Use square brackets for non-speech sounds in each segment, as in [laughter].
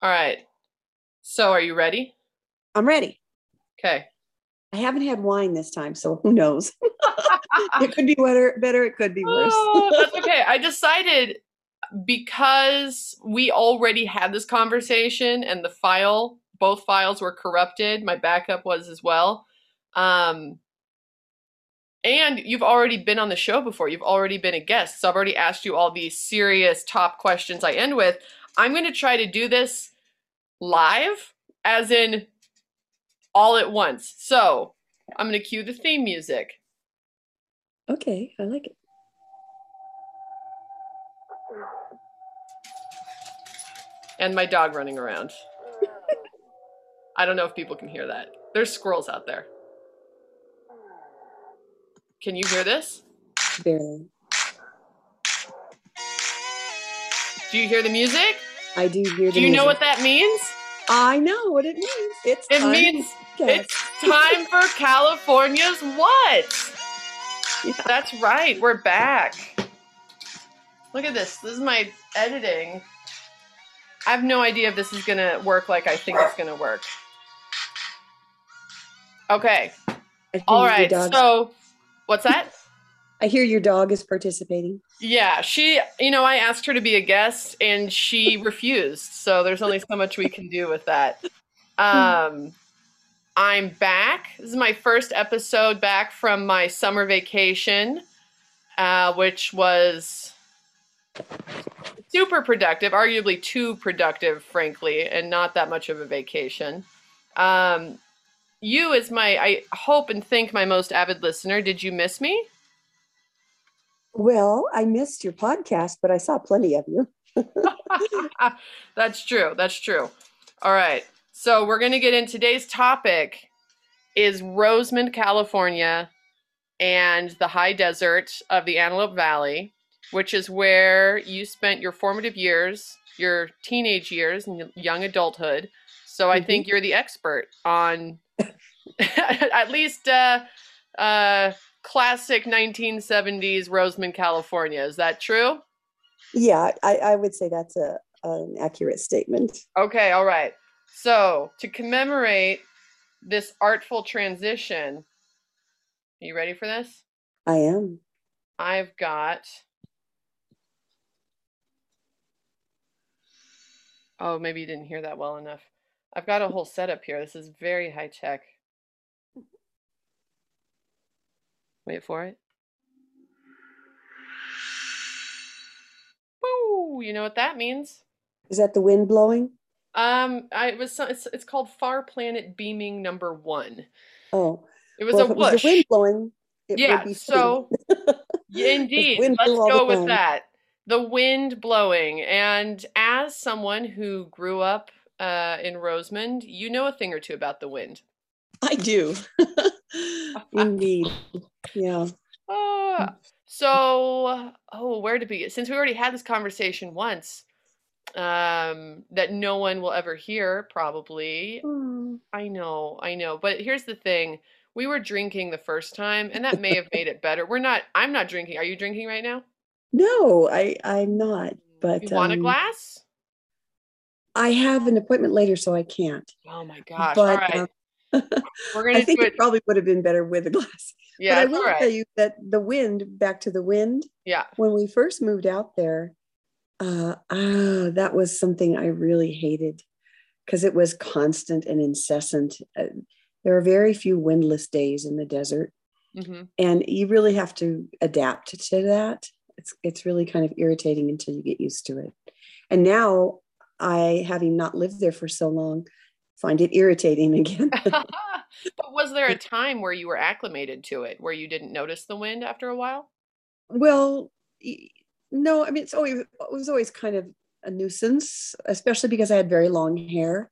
All right. So, are you ready? I'm ready. Okay. I haven't had wine this time, so who knows? [laughs] it could be better, better. It could be worse. Oh, that's [laughs] okay. I decided because we already had this conversation and the file, both files were corrupted. My backup was as well. Um, and you've already been on the show before. You've already been a guest. So I've already asked you all these serious top questions I end with. I'm going to try to do this live, as in all at once. So I'm going to cue the theme music. Okay, I like it. And my dog running around. I don't know if people can hear that. There's squirrels out there. Can you hear this? Barely. Do you hear the music? I do hear. Do you know what that means? I know what it means. It's It means it's time for [laughs] California's what? Yeah. That's right. We're back. Look at this. This is my editing. I have no idea if this is going to work like I think it's going to work. Okay. All right. So, what's that? I hear your dog is participating. Yeah, she, you know, I asked her to be a guest and she [laughs] refused. So there's only so much we can do with that. [laughs] Um, I'm back. This is my first episode back from my summer vacation, uh, which was super productive, arguably too productive, frankly, and not that much of a vacation. Um, you, as my, I hope and think my most avid listener, did you miss me? Well, I missed your podcast, but I saw plenty of you. [laughs] That's true. That's true. All right. So we're going to get in today's topic is Rosamond, California and the high desert of the Antelope Valley, which is where you spent your formative years, your teenage years and young adulthood. So I Mhm. think you're the expert on [laughs] at least uh, uh, classic 1970s Rosamond, California. Is that true? Yeah, I, I would say that's a an accurate statement. Okay, all right. So, to commemorate this artful transition, are you ready for this? I am. I've got. Oh, maybe you didn't hear that well enough. I've got a whole setup here. This is very high tech. Wait for it. Woo! You know what that means? Is that the wind blowing? Um, I it was so- it's it's called Far Planet Beaming Number One. Oh, It was well, a if it was whoosh. the wind blowing. It Yeah, would be so- [laughs] Indeed. Let's go with time. that. The wind blowing. And as someone who grew up uh, in Rosamond, you know a thing or two about the wind. [laughs] I do. [laughs] Indeed. Yeah. Oh, so, oh, where to begin? Since we already had this conversation once, um, that no one will ever hear, probably. Mm. I know, I know. But here's the thing. We were drinking the first time, and that may have made it better. We're not, I'm not drinking. Are you drinking right now? No, I I'm not. But you want a um, glass? I have an appointment later, so I can't. Oh my gosh. All but right. um, We're I going to think do it it. probably would have been better with a glass. [laughs] Yeah, but I will right. tell you that the wind, back to the wind, Yeah. when we first moved out there, uh, ah, that was something I really hated because it was constant and incessant. Uh, there are very few windless days in the desert, hmm and you really have to adapt to that. It's it's really kind of irritating until you get used to it. And now, I having not lived there for so long, find it irritating again. [laughs] but was there a time where you were acclimated to it, where you didn't notice the wind after a while? Well, no, I mean it's always it was always kind of a nuisance, especially because I had very long hair.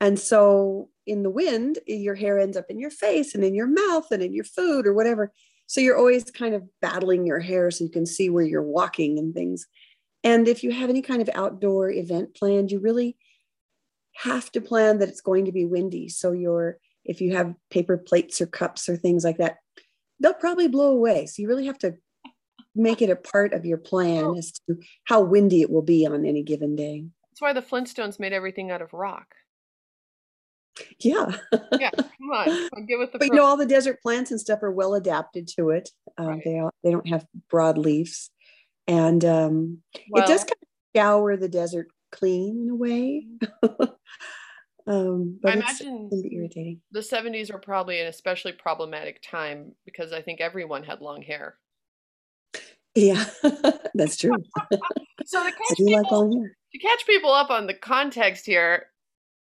And so in the wind, your hair ends up in your face and in your mouth and in your food or whatever. So you're always kind of battling your hair so you can see where you're walking and things. And if you have any kind of outdoor event planned, you really have to plan that it's going to be windy. So your if you have paper plates or cups or things like that, they'll probably blow away. So you really have to make it a part of your plan as to how windy it will be on any given day. That's why the Flintstones made everything out of rock. Yeah. yeah, come on, come on get with the. But you know, all the desert plants and stuff are well adapted to it. Um, right. They they don't have broad leaves, and um, well, it does kind of scour the desert clean in a way. [laughs] um, but I imagine it's irritating. The seventies were probably an especially problematic time because I think everyone had long hair. Yeah, [laughs] that's true. [laughs] so to catch, people, like to catch people up on the context here,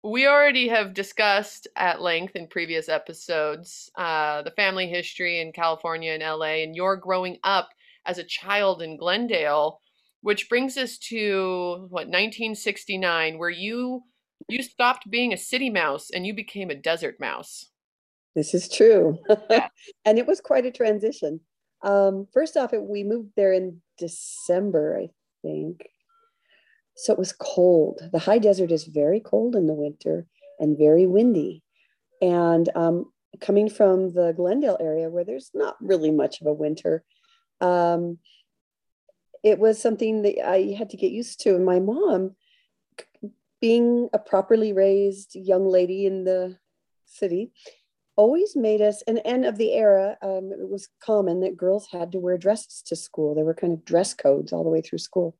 we already have discussed at length in previous episodes uh, the family history in California and LA, and your growing up as a child in Glendale, which brings us to what 1969, where you you stopped being a city mouse and you became a desert mouse. This is true, yeah. [laughs] and it was quite a transition. Um, first off, it, we moved there in December, I think, so it was cold. The high desert is very cold in the winter and very windy. And um, coming from the Glendale area where there's not really much of a winter, um, it was something that I had to get used to. And my mom, being a properly raised young lady in the city, always made us, and, and of the era, um, it was common that girls had to wear dresses to school. There were kind of dress codes all the way through school.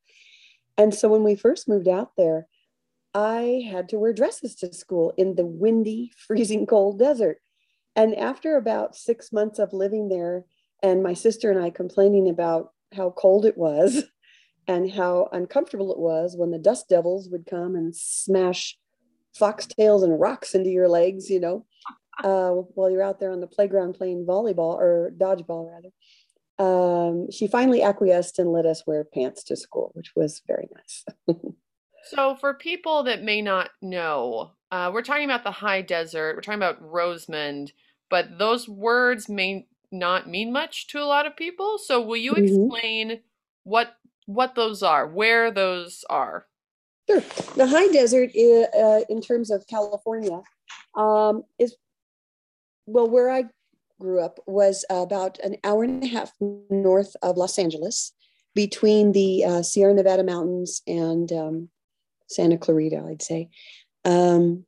And so when we first moved out there, I had to wear dresses to school in the windy, [laughs] freezing cold desert. And after about six months of living there, and my sister and I complaining about how cold it was [laughs] and how uncomfortable it was when the dust devils would come and smash foxtails and rocks into your legs, you know, [laughs] uh, while you're out there on the playground playing volleyball or dodgeball, rather um, she finally acquiesced and let us wear pants to school, which was very nice. [laughs] so, for people that may not know, uh, we're talking about the high desert, we're talking about Rosamond, but those words may not mean much to a lot of people. So, will you mm-hmm. explain what what those are, where those are? Sure. The high desert, uh, in terms of California, um, is well, where I grew up was about an hour and a half north of Los Angeles, between the uh, Sierra Nevada mountains and um, Santa Clarita, I'd say. Um,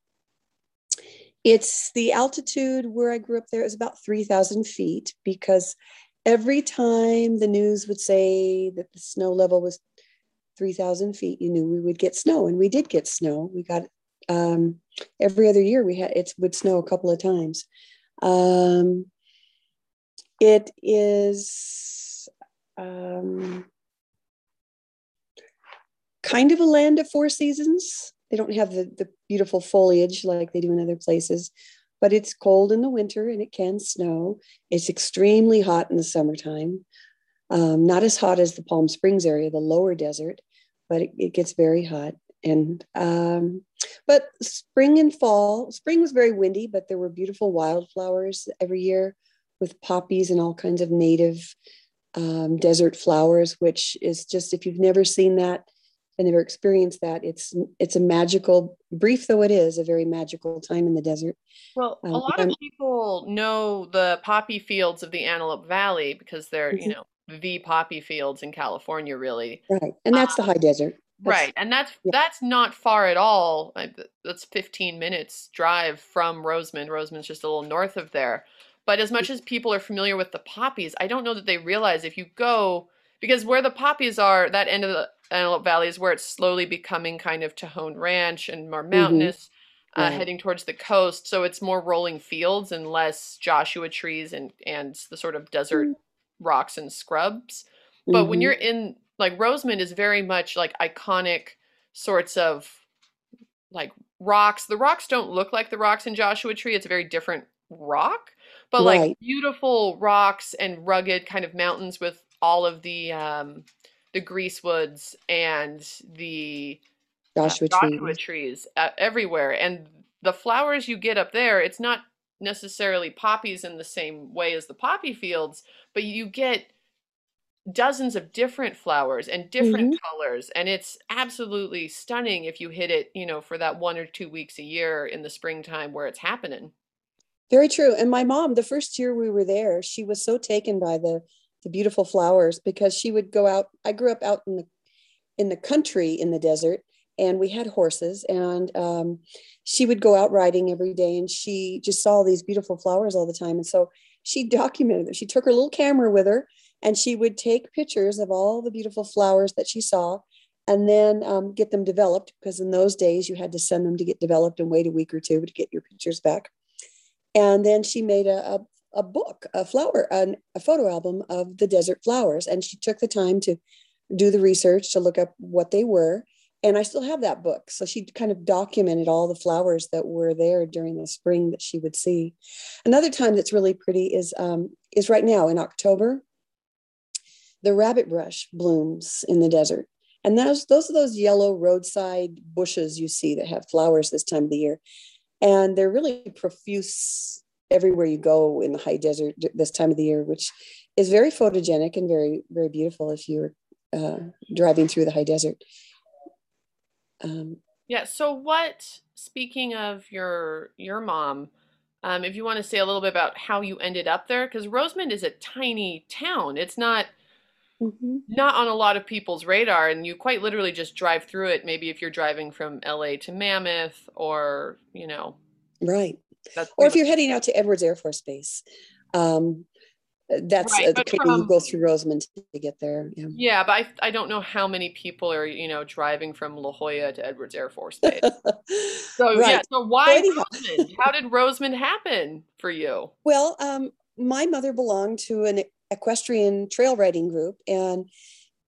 it's the altitude where I grew up there is about 3,000 feet because every time the news would say that the snow level was 3,000 feet, you knew we would get snow, and we did get snow. We got um, every other year we had it would snow a couple of times. Um, it is um, kind of a land of four seasons. They don't have the, the beautiful foliage like they do in other places, but it's cold in the winter and it can snow. It's extremely hot in the summertime. Um, not as hot as the Palm Springs area, the lower desert, but it, it gets very hot. And um, but spring and fall, spring was very windy, but there were beautiful wildflowers every year with poppies and all kinds of native um, desert flowers, which is just if you've never seen that and never experienced that, it's it's a magical, brief though it is, a very magical time in the desert. Well, um, a lot of people know the poppy fields of the Antelope Valley because they're mm-hmm. you know the poppy fields in California, really. Right, and that's um, the high desert. That's, right, and that's yeah. that's not far at all. That's 15 minutes drive from Rosamond. Rosamond's just a little north of there. But as much as people are familiar with the poppies, I don't know that they realize if you go because where the poppies are, that end of the Antelope Valley is where it's slowly becoming kind of Tejon Ranch and more mm-hmm. mountainous, mm-hmm. uh, heading towards the coast. So it's more rolling fields and less Joshua trees and and the sort of desert mm-hmm. rocks and scrubs. But mm-hmm. when you're in like Rosamond is very much like iconic sorts of like rocks. The rocks don't look like the rocks in Joshua Tree. It's a very different rock but right. like beautiful rocks and rugged kind of mountains with all of the um the greasewoods and the Joshua, uh, Joshua trees, trees uh, everywhere and the flowers you get up there it's not necessarily poppies in the same way as the poppy fields but you get dozens of different flowers and different mm-hmm. colors and it's absolutely stunning if you hit it you know for that one or two weeks a year in the springtime where it's happening very true. And my mom, the first year we were there, she was so taken by the the beautiful flowers because she would go out. I grew up out in the in the country in the desert, and we had horses and um, she would go out riding every day and she just saw these beautiful flowers all the time and so she documented it she took her little camera with her and she would take pictures of all the beautiful flowers that she saw and then um, get them developed because in those days you had to send them to get developed and wait a week or two to get your pictures back and then she made a, a, a book a flower an, a photo album of the desert flowers and she took the time to do the research to look up what they were and I still have that book. So she kind of documented all the flowers that were there during the spring that she would see. Another time that's really pretty is um, is right now in October. The rabbit brush blooms in the desert, and those those are those yellow roadside bushes you see that have flowers this time of the year, and they're really profuse everywhere you go in the high desert this time of the year, which is very photogenic and very very beautiful if you're uh, driving through the high desert. Um, yeah. So, what? Speaking of your your mom, um, if you want to say a little bit about how you ended up there, because Rosamond is a tiny town. It's not mm-hmm. not on a lot of people's radar, and you quite literally just drive through it. Maybe if you're driving from L.A. to Mammoth, or you know, right. Or if you're heading out to Edwards Air Force Base, um, that's right, uh, the from, you go through Rosamond to get there. Yeah, yeah but I, I don't know how many people are you know driving from La Jolla to Edwards Air Force Base. [laughs] so right. yeah, so why [laughs] Rosamond? how did Rosamond happen for you? Well, um, my mother belonged to an equestrian trail riding group, and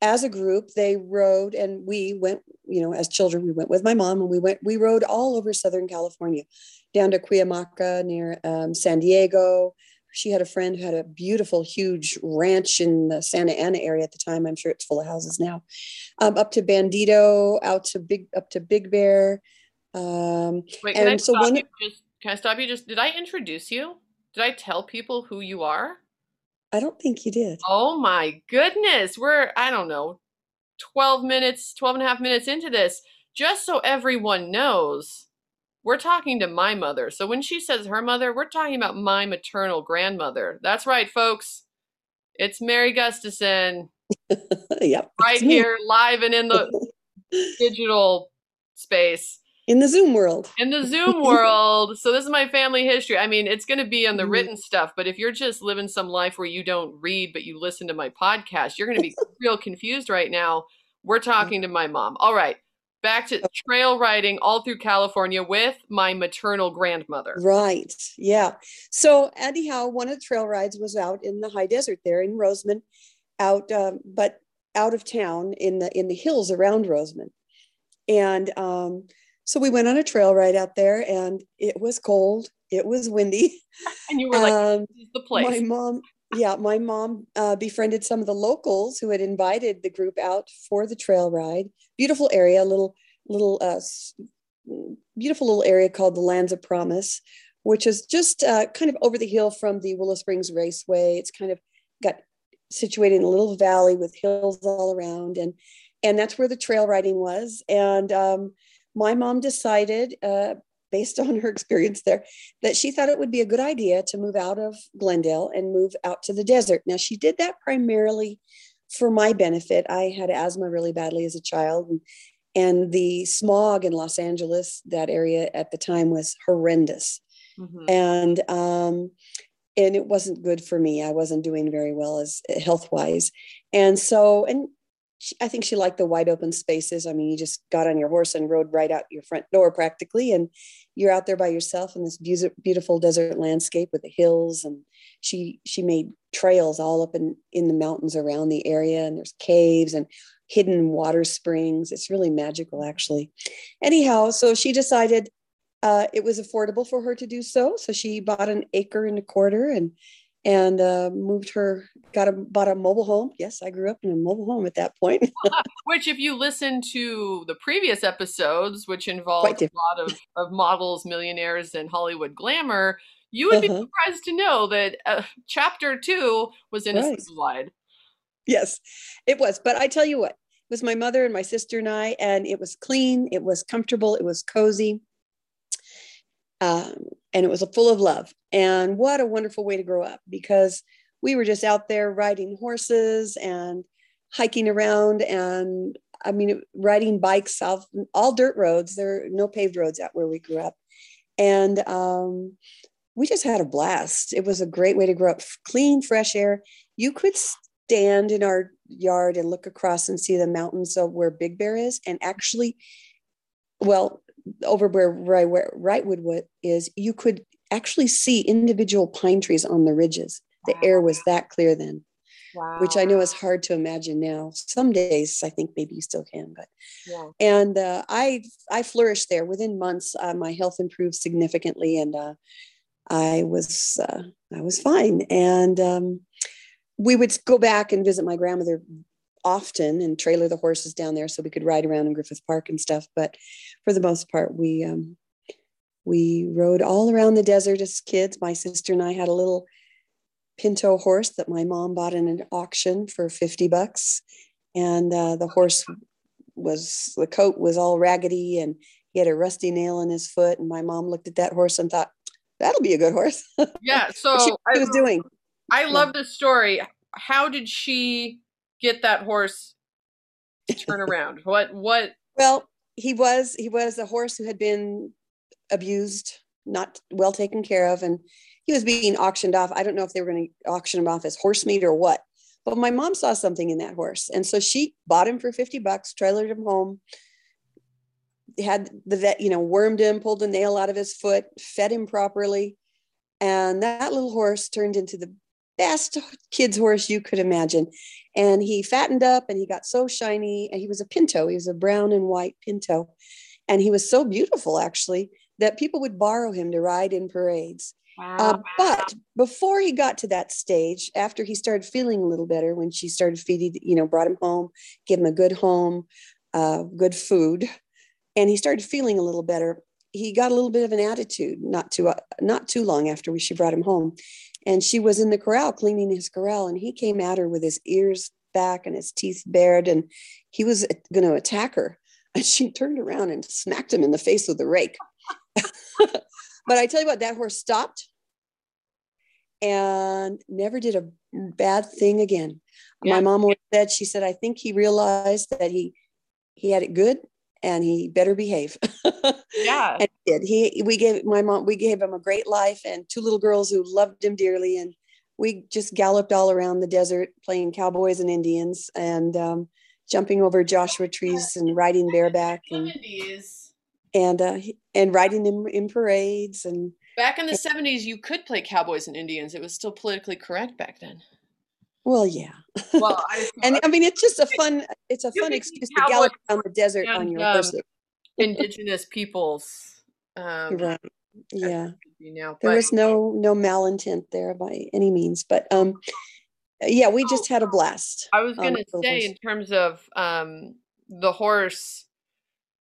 as a group, they rode, and we went. You know, as children, we went with my mom, and we went. We rode all over Southern California, down to Cuyamaca near um, San Diego she had a friend who had a beautiful, huge ranch in the Santa Ana area at the time. I'm sure it's full of houses now. Um, up to Bandito, out to Big, up to Big Bear. Um, Wait, can I so stop when, you? Just, can I stop you? Just did I introduce you? Did I tell people who you are? I don't think you did. Oh my goodness. We're, I don't know, 12 minutes, 12 and a half minutes into this. Just so everyone knows, we're talking to my mother. So when she says her mother, we're talking about my maternal grandmother. That's right, folks. It's Mary Gustafson. [laughs] yep. Right here, live and in the [laughs] digital space. In the Zoom world. In the Zoom [laughs] world. So this is my family history. I mean, it's going to be on the mm-hmm. written stuff, but if you're just living some life where you don't read, but you listen to my podcast, you're going to be real confused right now. We're talking to my mom. All right back to trail riding all through California with my maternal grandmother. Right. Yeah. So anyhow, one of the trail rides was out in the high desert there in Rosamond, out um, but out of town in the in the hills around Rosamond, And um, so we went on a trail ride out there and it was cold. It was windy. And you were like, um, this is the place. My mom, yeah, my mom uh, befriended some of the locals who had invited the group out for the trail ride. Beautiful area, little little uh, beautiful little area called the Lands of Promise, which is just uh, kind of over the hill from the Willow Springs Raceway. It's kind of got situated in a little valley with hills all around, and and that's where the trail riding was. And um, my mom decided uh, based on her experience there, that she thought it would be a good idea to move out of Glendale and move out to the desert. Now, she did that primarily for my benefit. I had asthma really badly as a child, and, and the smog in Los Angeles, that area at the time, was horrendous. Mm-hmm. And um, and it wasn't good for me. I wasn't doing very well as health wise, and so and she, I think she liked the wide open spaces. I mean, you just got on your horse and rode right out your front door practically, and you're out there by yourself in this beautiful desert landscape with the hills. And she she made trails all up in in the mountains around the area, and there's caves and hidden water springs. It's really magical, actually. Anyhow, so she decided uh, it was affordable for her to do so, so she bought an acre and a quarter and and uh, moved her got a bought a mobile home. Yes i grew up in a mobile home at that point. [laughs] Which if you listen to the previous episodes which involved a lot of, of models millionaires and hollywood glamour you would uh-huh. be surprised to know that uh, chapter two was in right. a slide yes it was. But i tell you what it was my mother and my sister and i and it was clean it was comfortable it was cozy. Um, and it was full of love. And what a wonderful way to grow up because we were just out there riding horses and hiking around. And I mean, riding bikes off all dirt roads. There are no paved roads out where we grew up, and um, we just had a blast. It was a great way to grow up. Clean, fresh air. You could stand in our yard and look across and see the mountains of where Big Bear is, and actually, well, over where, right where Wrightwood is, you could actually see individual pine trees on the ridges. The air was that clear then. Wow. Which I know is hard to imagine now. Some days I think maybe you still can, but yeah. And uh, I I flourished there. Within months, uh, my health improved significantly, and uh, I was uh, I was fine. And um, we would go back and visit my grandmother often and trailer the horses down there so we could ride around in Griffith Park and stuff. But for the most part, we um, we rode all around the desert as kids. My sister and I had a little pinto horse that my mom bought in an auction for 50 bucks. And uh, the horse was, the coat was all raggedy and he had a rusty nail in his foot. And my mom looked at that horse and thought, that'll be a good horse. Yeah. [laughs] So she, I was doing. I love this story. How did she get that horse to [laughs] turn around? what, what? Well, he was, he was a horse who had been abused, not well taken care of. And he was being auctioned off. I don't know if they were going to auction him off as horse meat or what, but my mom saw something in that horse. And so she bought him for 50 bucks, trailered him home, had the vet, you know, wormed him, pulled a nail out of his foot, fed him properly. And that little horse turned into the best kid's horse you could imagine. And he fattened up and he got so shiny. And he was a pinto, he was a brown and white pinto. And he was so beautiful, actually, that people would borrow him to ride in parades. Wow. Uh, but before he got to that stage, after he started feeling a little better, when she started feeding, you know, brought him home, gave him a good home, uh, good food, and he started feeling a little better. He got a little bit of an attitude not too uh, not too long after we, she brought him home, and she was in the corral cleaning his corral, and he came at her with his ears back and his teeth bared, and he was going to attack her, [laughs] and she turned around and smacked him in the face with a rake. [laughs] but I tell you what, that horse stopped and never did a bad thing again. Yeah. My mom always said, she said, I think he realized that he he had it good and he better behave. [laughs] Yeah. and he did. He we gave my mom we gave him a great life and two little girls who loved him dearly. And we just galloped all around the desert playing cowboys and Indians and um, jumping over Joshua trees and riding bareback and and uh, and riding in, in parades and Back in the 70s, you could play cowboys and Indians. It was still politically correct back then. Well, yeah. Well, [laughs] I, and I mean, it's just a [laughs] fun, it's a fun excuse to gallop around the desert and, on your um, horse. indigenous peoples. Um, right. Yeah. Now, there was no no malintent there by any means, but um, yeah, we just had a blast. I was going to say, in terms of um, the horse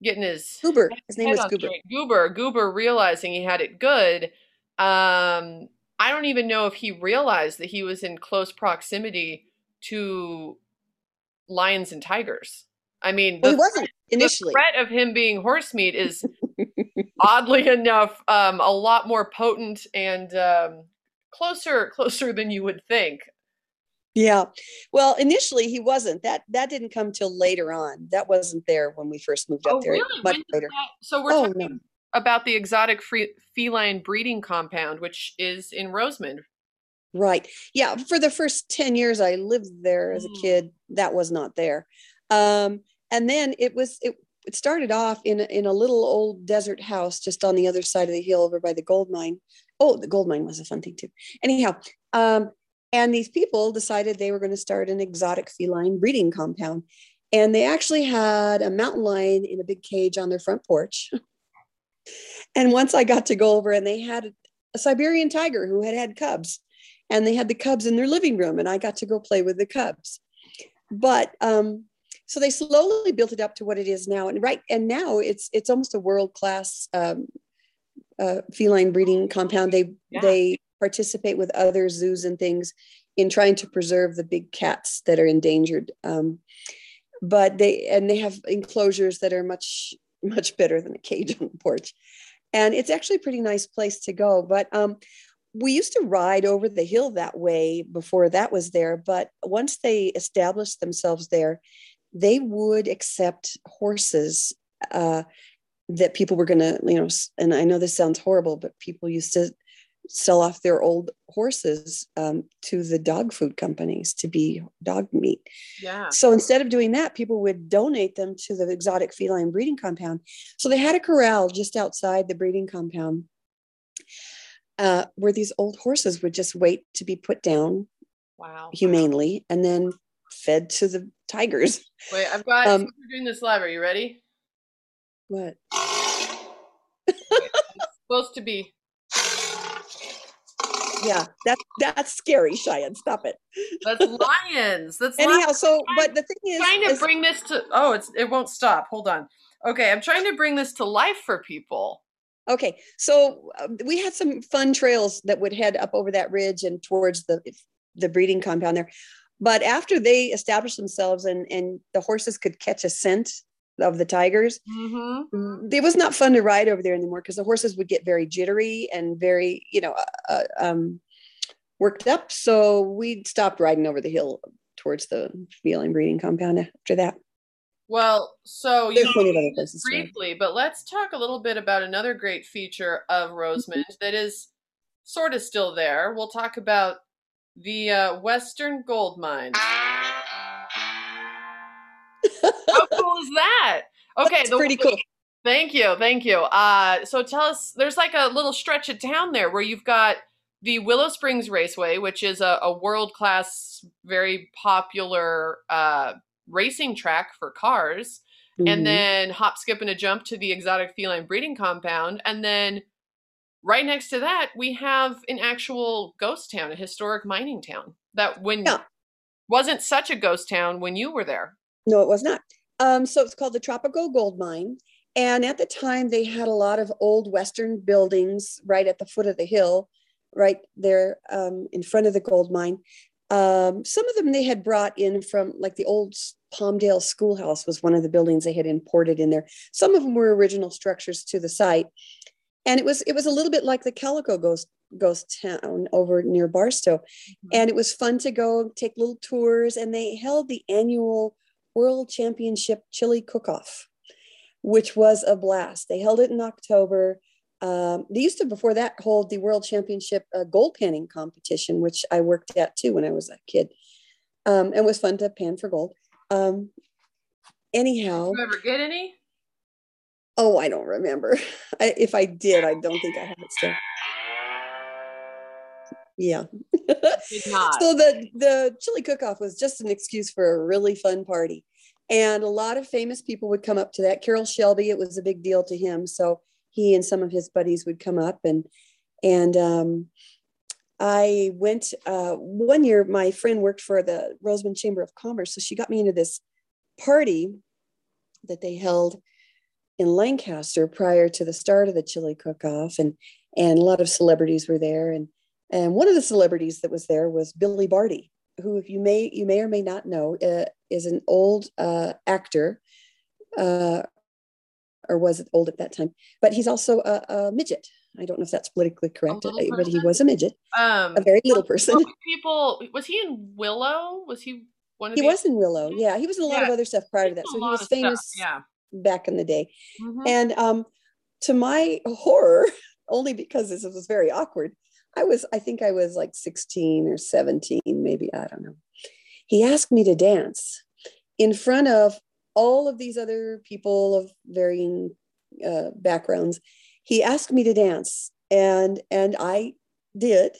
getting his Goober. His name was Goober. Goober. Goober realizing he had it good. Um, I don't even know if he realized that he was in close proximity to lions and tigers. I mean, the, well, he wasn't initially. The threat of him being horse meat is [laughs] oddly enough um, a lot more potent and um, closer closer than you would think. Yeah. Well, initially he wasn't. That that didn't come till later on. That wasn't there when we first moved up oh, there. Really? Much later. That, so we're oh, talking no. About the exotic free, feline breeding compound, which is in Rosamond. Right. Yeah. For the first 10 years I lived there as a mm. kid, that was not there. Um, and then it was it it started off in a, in a little old desert house just on the other side of the hill over by the gold mine. Oh, the gold mine was a fun thing too. Anyhow, um, and these people decided they were going to start an exotic feline breeding compound. And they actually had a mountain lion in a big cage on their front porch. [laughs] and once I got to go over, and they had a Siberian tiger who had had cubs, and they had the cubs in their living room, and I got to go play with the cubs. But um, so they slowly built it up to what it is now, and right, and now it's it's almost a world class um, uh, feline breeding compound. They yeah. they participate with other zoos and things in trying to preserve the big cats that are endangered. Um, but they and they have enclosures that are much much better than a cage on the porch, and it's actually a pretty nice place to go. But um, we used to ride over the hill that way before that was there. But once they established themselves there, they would accept horses uh, that people were going to, you know, and I know this sounds horrible, but people used to sell off their old horses um, to the dog food companies to be dog meat. Yeah. So instead of doing that, people would donate them to the exotic feline breeding compound. So they had a corral just outside the breeding compound uh, where these old horses would just wait to be put down wow. humanely and then fed to the tigers. Wait, I've got, um, we're doing this live. Are you ready? What? supposed to be yeah, that's that's scary, Cheyenne. Stop it. That's lions. That's anyhow. Lions. So, but the thing is, trying to is, bring this to. Oh, it's it won't stop. Hold on. Okay, I'm trying to bring this to life for people. Okay, so uh, we had some fun trails that would head up over that ridge and towards the the breeding compound there. But after they established themselves and and the horses could catch a scent of the tigers, mm-hmm. Mm, it was not fun to ride over there anymore because the horses would get very jittery and very, you know, uh, uh, um, worked up. So we stopped riding over the hill towards the feline breeding compound after that. Well, so you There's plenty of other places briefly, but let's talk a little bit about another great feature of Rosamond mm-hmm. that is sort of still there. We'll talk about the uh, Western Gold Mine. Cool is that? Okay, That's the, pretty cool. Thank you, thank you. Uh, so tell us, there's like a little stretch of town there where you've got the Willow Springs Raceway, which is a, a world class, very popular uh, racing track for cars, mm-hmm. and then hop, skip, and a jump to the exotic feline breeding compound, and then right next to that we have an actual ghost town, a historic mining town that when yeah. wasn't such a ghost town when you were there. No, it was not. Um, so it's called the Tropico Gold Mine. And at the time, they had a lot of old Western buildings right at the foot of the hill, right there um, in front of the gold mine. Um, some of them they had brought in from like the old Palmdale Schoolhouse was one of the buildings they had imported in there. Some of them were original structures to the site, and it was it was a little bit like the Calico Ghost ghost town over near Barstow, mm-hmm. and it was fun to go take little tours. And they held the annual World Championship Chili Cook-Off, which was a blast. They held it in October. Um, they used to before that hold the World Championship uh, gold panning competition, which I worked at too when I was a kid, um, and was fun to pan for gold. Um, anyhow, Did you ever get any? Oh, I don't remember. [laughs] I, if I did, I don't think I have it still. Yeah. [laughs] so the the chili cook-off was just an excuse for a really fun party. And a lot of famous people would come up to that. Carroll Shelby, it was a big deal to him. So he and some of his buddies would come up and and um, I went uh, one year. My friend worked for the Rosamond Chamber of Commerce, so she got me into this party that they held in Lancaster prior to the start of the chili cook-off, and and a lot of celebrities were there. And and one of the celebrities that was there was Billy Barty, who, if you may, you may or may not know, uh, is an old uh, actor, uh, or was it old at that time. But he's also a, a midget. I don't know if that's politically correct, uh, but he was a midget, um, a very little person. People, was he in Willow? Was he one of? He was in Willow. Yeah, he was in a lot yeah. of other stuff prior to that. So he was famous. Yeah. back in the day, mm-hmm. and um, to my horror, [laughs] only because this was very awkward. I was, I think I was like 16 or 17, maybe, I don't know. He asked me to dance in front of all of these other people of varying uh, backgrounds. He asked me to dance and and I did.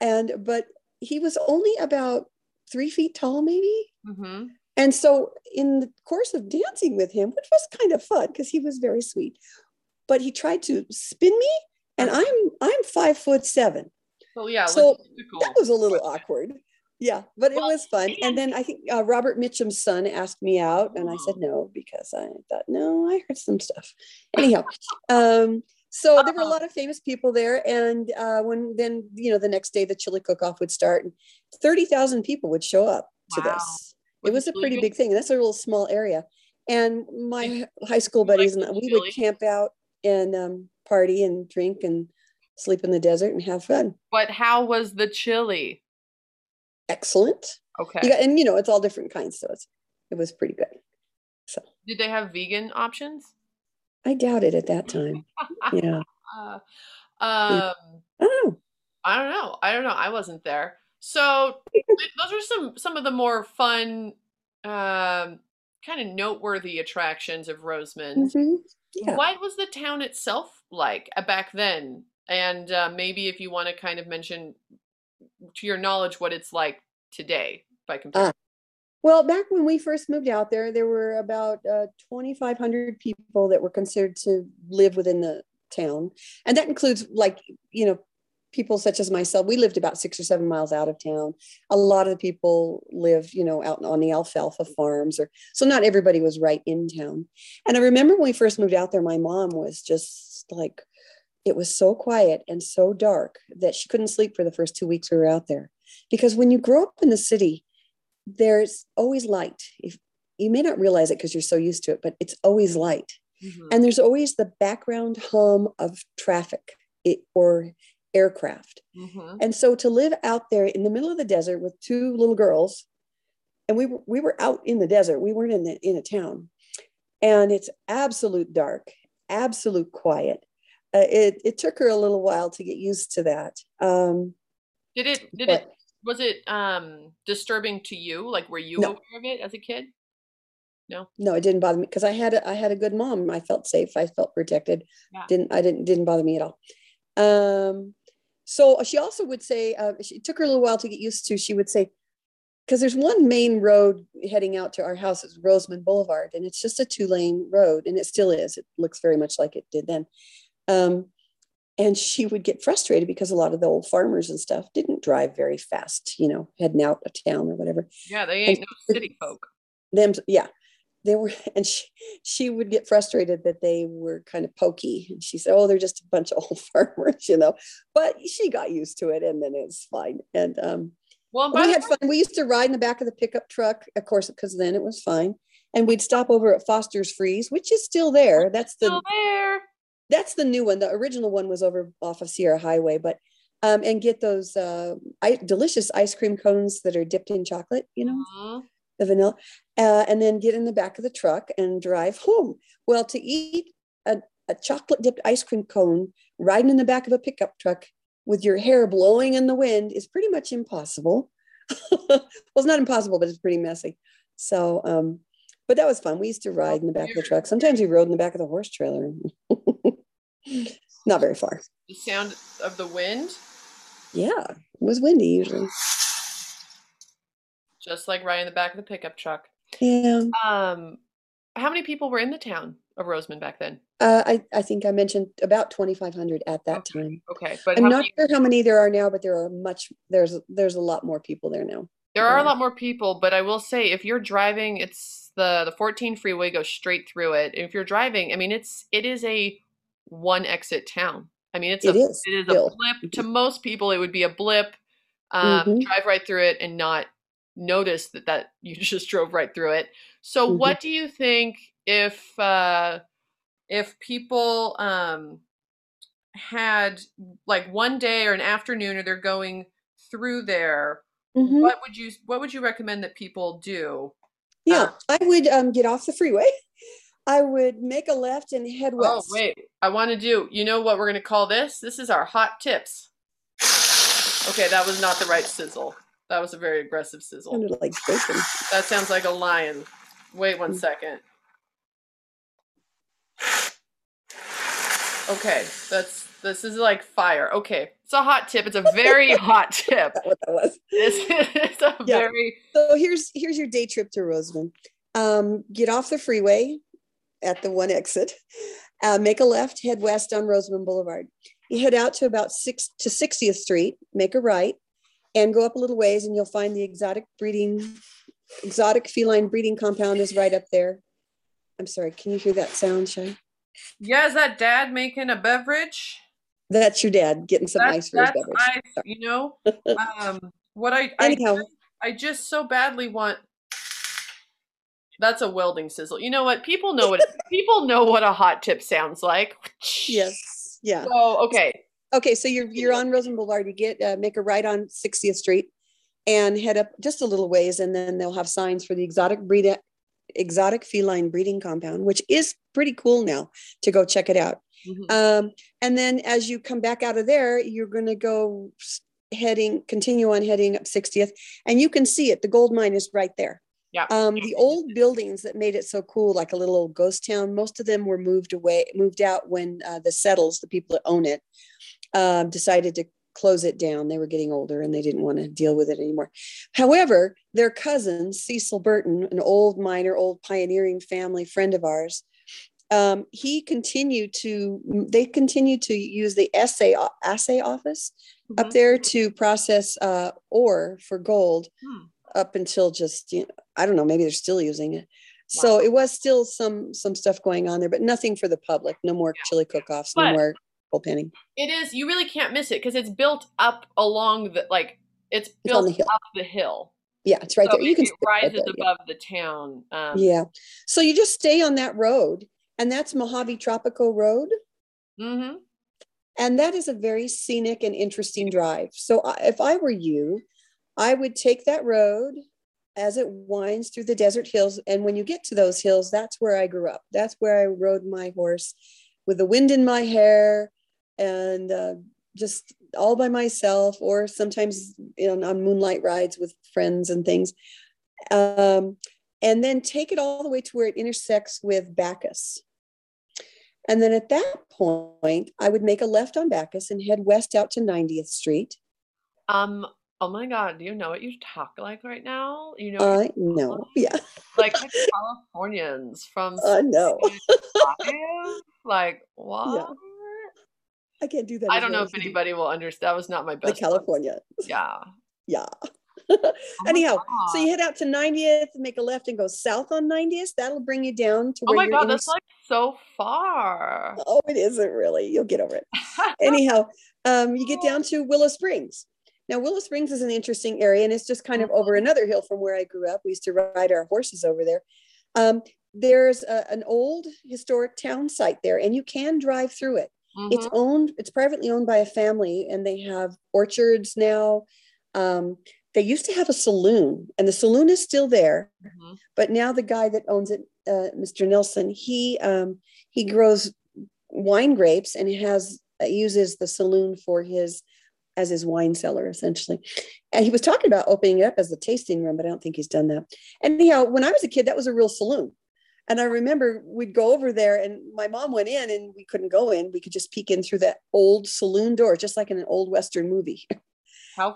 And but he was only about three feet tall, maybe. Mm-hmm. And so in the course of dancing with him, which was kind of fun because he was very sweet, but he tried to spin me and I'm I'm five foot seven. Well, yeah. So that was a little awkward. Yeah, but well, it was fun. And then I think uh, Robert Mitchum's son asked me out, and I said oh. no because I thought no, I heard some stuff. Anyhow, um, so there were a uh-huh. lot of famous people there, and uh, when then you know the next day the chili cook-off would start, and thirty thousand people would show up to wow. this. it was a pretty big thing. That's a little small area, and my [laughs] high school buddies and we would camp out and um, party and drink and sleep in the desert and have fun. But how was the chili? Excellent. Okay. You got, and you know, it's all different kinds. So it's it was pretty good. So Did they have vegan options? I doubt it at that time. [laughs] Yeah. Uh, um, I don't know. I don't know. I don't know. I wasn't there. So [laughs] those are some some of the more fun, um, kind of noteworthy attractions of Rosamond. Mhm. Yeah. What was the town itself like uh, back then? And uh, maybe if you want to kind of mention, to your knowledge, what it's like today by comparison. Well, back when we first moved out there, there were about uh, 2,500 people that were considered to live within the town. And that includes, like, you know, people such as myself. We lived about six or seven miles out of town. A lot of the people lived, you know, out on the alfalfa farms, or so not everybody was right in town. And I remember when we first moved out there, my mom was just like, it was so quiet and so dark that she couldn't sleep for the first two weeks we were out there. Because when you grow up in the city, there's always light. If you may not realize it because you're so used to it, but it's always light. Mhm. And there's always the background hum of traffic it, or aircraft. Mhm. And so to live out there in the middle of the desert with two little girls, and we were, we were out in the desert, we weren't in the, in a town, and it's absolute dark, absolute quiet. Uh, it, it took her a little while to get used to that. Um, Did it? Did it? Was it um disturbing to you? Like, were you No. aware of it as a kid? No. no, it didn't bother me because I had a, I had a good mom. I felt safe. I felt protected. Yeah. Didn't I didn't didn't bother me at all. Um, so she also would say uh, she, it took her a little while to get used to. She would say because there's one main road heading out to our house is Rosamond Boulevard, and it's just a two lane road, and it still is. It looks very much like it did then. Um, and she would get frustrated because a lot of the old farmers and stuff didn't drive very fast, you know, heading out of town or whatever Yeah, they ain't no city folk. them yeah they were [laughs] and she she would get frustrated that they were kind of pokey. And she said oh they're just a bunch of [laughs] old farmers you know but she got used to it and then it's fine. And um Well, we had fun. We used to ride in the back of the pickup truck of course because then it was fine. And we'd stop over at foster's freeze which is still there. That's the still there. that's the new one. The original one was over off of sierra highway but um and get those uh I, delicious ice cream cones that are dipped in chocolate you know? Mhm. The vanilla, uh, and then get in the back of the truck and drive home. Well, to eat a, a chocolate dipped ice cream cone riding in the back of a pickup truck with your hair blowing in the wind is pretty much impossible. [laughs] well, it's not impossible, but it's pretty messy. So, um, but that was fun. We used to ride in the back of the truck. Sometimes we rode in the back of the horse trailer. [laughs] not very far. The sound of the wind, Yeah, it was windy usually. Just like riding the back of the pickup truck. Yeah. Um, how many people were in the town of Rosamond back then? Uh, I, I think I mentioned about 2,500 at that Okay. time. Okay, but I'm not many, sure how many there are now, but there are much. There's there's a lot more people there now. there are a lot more people. But I will say, if you're driving, it's the the 14 freeway goes straight through it. If you're driving, I mean, it's it is a one exit town. I mean, it's It a is it is still. a blip to most people. It would be a blip. Um, Mhm. Drive right through it and not notice that that you [laughs] just drove right through it. So, Mhm. what do you think if uh, if people um, had like one day or an afternoon, or they're going through there? Mhm. What would you What would you recommend that people do? Yeah, I would um, get off the freeway. [laughs] I would make a left and head west. Oh wait, I want to do. You know what we're gonna call this? This is our hot tips. Okay, that was not the right sizzle. That was a very aggressive sizzle. Sounded like bacon. That sounds like a lion. Wait one Mm. second. Okay, that's this is like fire. Okay, it's a hot tip. It's a very [laughs] hot tip. That's what that was. It's, [laughs] a Yeah. very So here's here's your day trip to Rosamond. Um, get off the freeway at the one exit, uh, make a left, head west on Rosamond Boulevard. You head out to about six to 60th Street, make a right, and go up a little ways, and you'll find the exotic breeding, exotic feline breeding compound is right up there. I'm sorry, can you hear that sound, Shay? yeah. Is that Dad making a beverage? That's your dad getting some That's, ice for his beverage. ice, you know. [laughs] Um, what I I, Anyhow, I just so badly want. That's a welding sizzle. You know what? People know what [laughs] people know what a hot tip sounds like. yes, yeah. So okay, Okay, so you're you're on Rosamond Boulevard. You get uh, make a right on 60th Street, and head up just a little ways, and then they'll have signs for the exotic breed exotic feline breeding compound, which is pretty cool now to go check it out. Mm-hmm. Um, and then as you come back out of there, you're going to go heading, continue on heading up 60th, and you can see it. The gold mine is right there. Yeah. Um, the old buildings that made it so cool, like a little old ghost town, most of them were moved away, moved out when uh, the settles, the people that own it, uh, decided to close it down. They were getting older and they didn't want to deal with it anymore. However, their cousin, Cecil Burton, an old miner, old pioneering family friend of ours, um, he continued to, they continued to use the assay, assay office mm-hmm. up there to process uh, ore for gold hmm. up until just, you know, I don't know, maybe they're still using it. Wow. So it was still some some stuff going on there, but nothing for the public. No more yeah. chili cook-offs, no more penny. It is. You really can't miss it because it's built up along the like. It's built it's the up the hill. Yeah, it's right so there. You can it rises right there, above yeah. the town. Um, yeah. So you just stay on that road, and that's Mojave Tropico Road. Mm-hmm. And that is a very scenic and interesting drive. So if I were you, I would take that road as it winds through the desert hills. And when you get to those hills, that's where I grew up. That's where I rode my horse with the wind in my hair and uh, just all by myself or sometimes in, on moonlight rides with friends and things. Um, and then take it all the way to where it intersects with Backus. And then at that point i would make a left on Backus and head west out to 90th street. Um oh my god do you know what you talk like right now? You know i know [laughs] yeah. Like californians from i know like [laughs] what? yeah. I can't do that. I don't know if anybody will understand. That was not my best. The California. One. Yeah. [laughs] Yeah. oh Anyhow, so you head out to 90th, make a left and go south on 90th. That'll bring you down to Oh my god, that's like so far. Oh, it isn't really. You'll get over it. [laughs] Anyhow, um, you get down to Willow Springs. Now, Willow Springs is an interesting area, and it's just kind of over mm-hmm. another hill from where I grew up. We used to ride our horses over there. Um, there's a, an old historic town site there, and you can drive through it. Mm-hmm. It's owned, it's privately owned by a family, and they have orchards now. Um, they used to have a saloon, and the saloon is still there, mm-hmm. but now the guy that owns it, uh, Mr. Nelson, he um, he grows wine grapes and has uh, uses the saloon for his as his wine cellar essentially. And he was talking about opening it up as a tasting room, but I don't think he's done that. Anyhow, when I was a kid, that was a real saloon. And I remember we'd go over there, and my mom went in, and we couldn't go in. We could just peek in through that old saloon door, just like in an old Western movie. [laughs]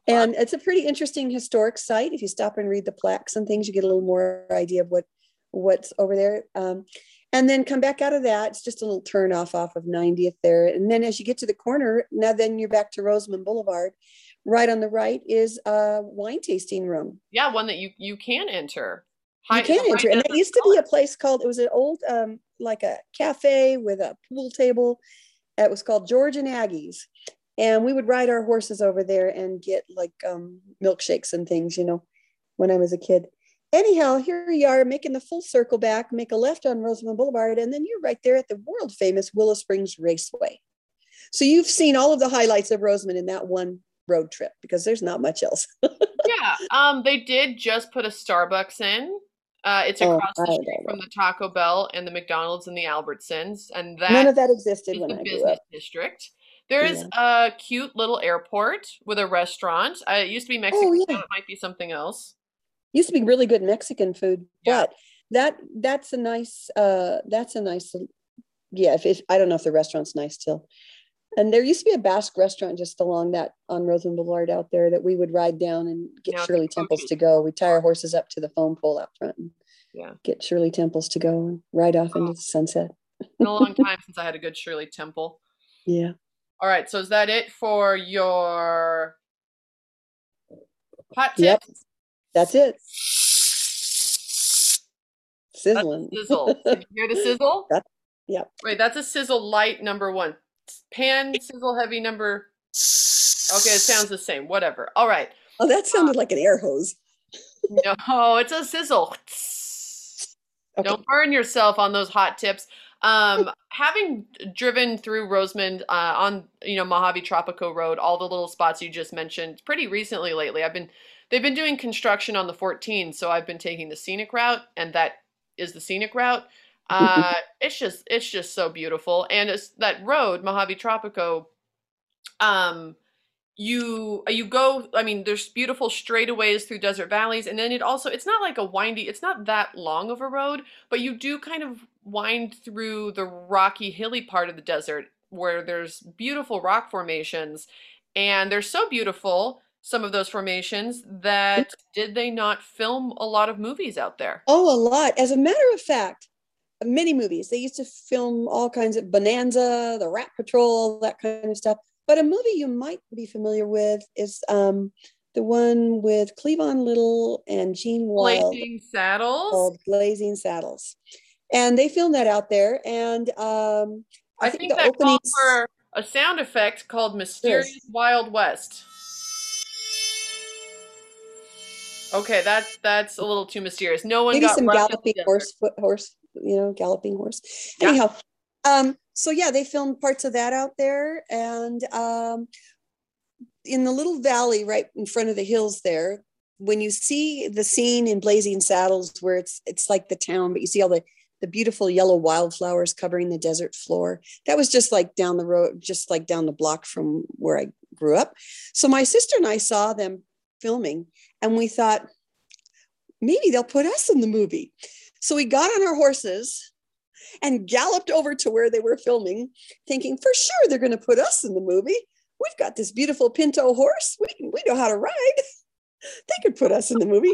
And it's a pretty interesting historic site. If you stop and read the plaques and things, you get a little more idea of what what's over there. Um, and then come back out of that. It's just a little turn off off of 90th there. And then as you get to the corner, now then you're back to Rosamond Boulevard. Right on the right is a wine tasting room. Yeah, one that you you can enter you can enter. And it used to be a place called, it was an old, um, like a cafe with a pool table. It was called George and Aggie's. And we would ride our horses over there and get like um, milkshakes and things, you know, when I was a kid. Anyhow, here you are making the full circle back, make a left on Rosamond Boulevard, and then you're right there at the world famous Willow Springs Raceway. So you've seen all of the highlights of Rosamond in that one road trip because there's not much else. [laughs] yeah, um, they did just put a Starbucks in uh, it's oh, across oh, the street from the Taco Bell and the McDonald's and the Albertsons, and that none of that existed when the I business grew up. district. There is yeah. a cute little airport with a restaurant. Uh, it used to be Mexican, oh, yeah. so it might be something else. Used to be really good Mexican food, yeah. but that that's a nice uh, that's a nice yeah. If, if I don't know if the restaurant's nice still, and there used to be a Basque restaurant just along that on Rosamond Boulevard out there that we would ride down and get yeah, Shirley Temples to go. We tie our horses up to the foam pole out front and yeah. get Shirley Temples to go and ride off oh. into the sunset. been a long time since I had a good Shirley Temple. [laughs] Yeah. All right. So is that it for your hot tips? Yep. That's it. Sizzling. That's sizzle. [laughs] Did you hear the sizzle? That's, yeah. Wait, that's a sizzle light number one pan sizzle heavy number. Okay, it sounds the same. Whatever. All right. Oh, that sounded like an air hose. no, it's a sizzle. Okay. Don't burn yourself on those hot tips. Um, having driven through Rosamond uh, on you know Mojave Tropico Road, all the little spots you just mentioned, pretty recently lately, I've been they've been doing construction on the 14, so I've been taking the scenic route, and that is the scenic route. Uh, it's just it's just so beautiful, and it's that road Mojave Tropico. Um, you you go. I mean, there's beautiful straightaways through desert valleys, and then it also it's not like a windy. It's not that long of a road, but you do kind of wind through the rocky, hilly part of the desert where there's beautiful rock formations, and they're so beautiful some of those formations that did they not film a lot of movies out there? Oh, a lot. As a matter of fact, many movies. They used to film all kinds of Bonanza, the Rat Patrol, that kind of stuff. But a movie you might be familiar with is um, the one with Cleavon Little and Gene Wilder. Blazing Saddles. Called Blazing Saddles. And they filmed that out there. And um, I, I think, think, the that opening for a sound effect called Mysterious yes. Wild West. Okay, that's that's a little too mysterious. No one maybe got some galloping horse, foot, horse, you know, galloping horse. Yeah. Anyhow, um, so yeah, they filmed parts of that out there, and um, in the little valley right in front of the hills there. When you see the scene in Blazing Saddles, where it's it's like the town, but you see all the the beautiful yellow wildflowers covering the desert floor. That was just like down the road, just like down the block from where I grew up. So my sister and I saw them filming and we thought, maybe they'll put us in the movie. So we got on our horses and galloped over to where they were filming, thinking for sure they're going to put us in the movie. We've got this beautiful pinto horse. We, we know how to ride. [laughs] they could put us in the movie.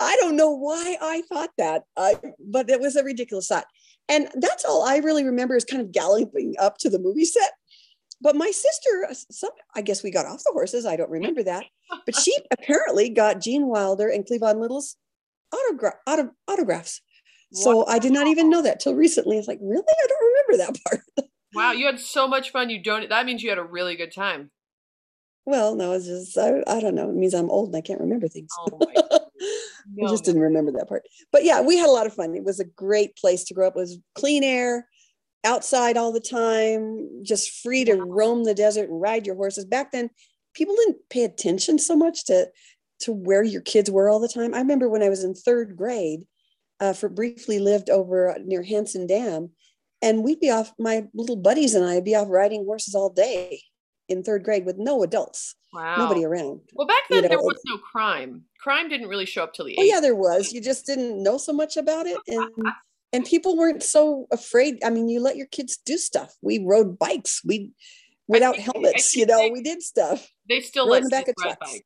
I don't know why I thought that, uh, but it was a ridiculous thought. And that's all I really remember is kind of galloping up to the movie set but my sister, uh, some, I guess we got off the horses. I don't remember that. But she [laughs] apparently got Gene Wilder and Cleavon Little's autograph, auto, autographs. So. I did not even know that till recently. It's like, really? I don't remember that part. [laughs] wow, you had so much fun. You don't, that means you had a really good time. Well, no, it's just, I, I don't know. It means I'm old and I can't remember things. Oh no. [laughs] I just didn't remember that part. But yeah, we had a lot of fun. It was a great place to grow up. It was clean air outside all the time, just free to roam the desert and ride your horses. Back then, people didn't pay attention so much to to where your kids were all the time. I remember when I was in third grade, uh, for briefly lived over near Hansen Dam, and we'd be off. My little buddies and I'd be off riding horses all day in third grade with no adults. Wow. Nobody around. Well, back then you know, there was no crime. Crime didn't really show up till the. Oh yeah, there was. You just didn't know so much about it, and [laughs] and people weren't so afraid. I mean, you let your kids do stuff. We rode bikes. We without think, helmets, you know, they, we did stuff. They still let the back of trucks. Bikes.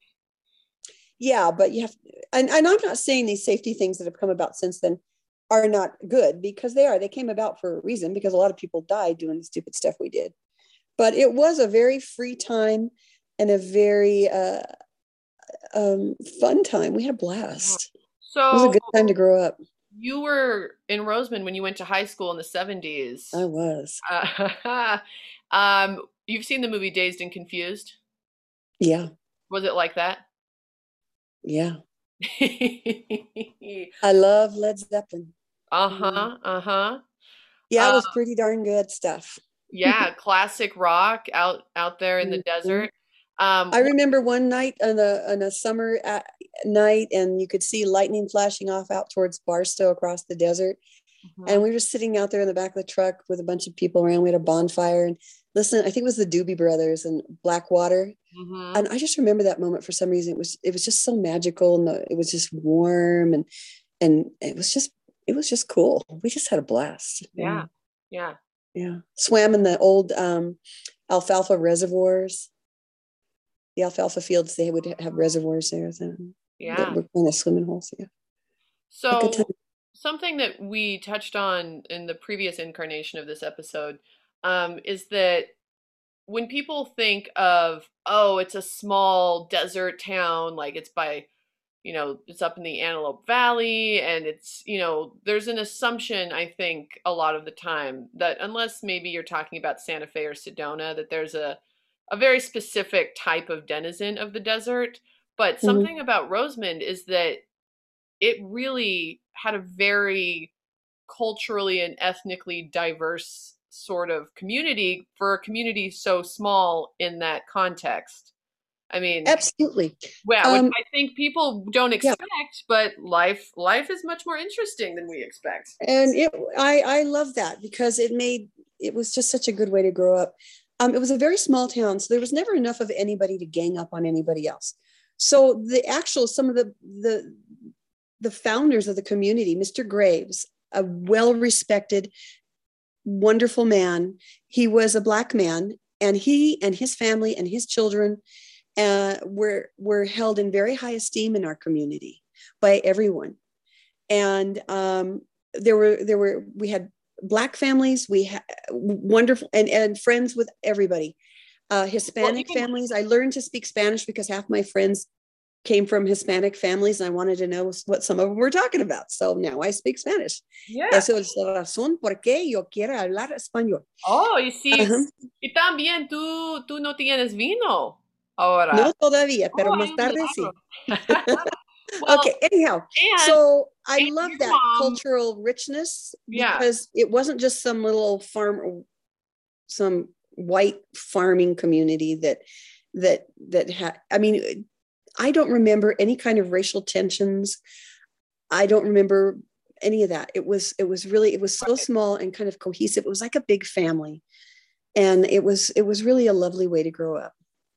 Yeah, but you have, and, and I'm not saying these safety things that have come about since then are not good because they are. They came about for a reason because a lot of people died doing the stupid stuff we did. But it was a very free time and a very uh, um, fun time. We had a blast. So it was a good time to grow up you were in Rosamond when you went to high school in the 70s. I was. Uh, [laughs] um, you've seen the movie Dazed and Confused? Yeah. Was it like that? Yeah. [laughs] I love Led Zeppelin. Uh huh. Mm-hmm. Uh huh. Yeah, it was uh, pretty darn good stuff. yeah, [laughs] classic rock out out there in the mm-hmm. desert. Um, I remember one night on a on a summer at night, and you could see lightning flashing off out towards Barstow across the desert. Mm-hmm. And we were sitting out there in the back of the truck with a bunch of people around. We had a bonfire and listen. I think it was the Doobie Brothers and Blackwater. Mm-hmm. And I just remember that moment for some reason. It was it was just so magical, and the, it was just warm, and and it was just it was just cool. We just had a blast. Yeah, yeah, yeah. Swam in the old um, alfalfa reservoirs the alfalfa fields, they would have reservoirs there. So yeah. That were kind of swimming holes. Yeah. So something that we touched on in the previous incarnation of this episode um, is that when people think of, oh, it's a small desert town, like it's by, you know, it's up in the Antelope Valley, and it's, you know, there's an assumption, I think, a lot of the time that unless maybe you're talking about Santa Fe or Sedona, that there's a a very specific type of denizen of the desert. But mm-hmm. something about Rosamond is that it really had a very culturally and ethnically diverse sort of community for a community so small in that context. I mean, absolutely. Well, um, I think people don't expect, yeah. but life life is much more interesting than we expect. And it, I I love that because it made it was just such a good way to grow up. Um, it was a very small town, so there was never enough of anybody to gang up on anybody else. So the actual some of the the the founders of the community, Mr. Graves, a well respected, wonderful man. He was a black man, and he and his family and his children uh, were were held in very high esteem in our community by everyone. And um, there were there were we had black families, we had wonderful and and friends with everybody. Uh, Hispanic well, families. I learned to speak Spanish because half my friends came from Hispanic families and I wanted to know what some of them were talking about. So now I speak Spanish. Yeah. Eso es la razón por qué yo quiero hablar español. Oh, y sí. Uh -huh. Y también tú, tú no tienes vino ahora. No todavía, pero oh, más tarde sí. [laughs] well, okay, anyhow. so I love that mom, cultural richness because yeah. it wasn't just some little farm, some white farming community that that that had i mean I don't remember any kind of racial tensions. I don't remember any of that. It was it was really it was so small and kind of cohesive. It was like a big family, and it was it was really a lovely way to grow up.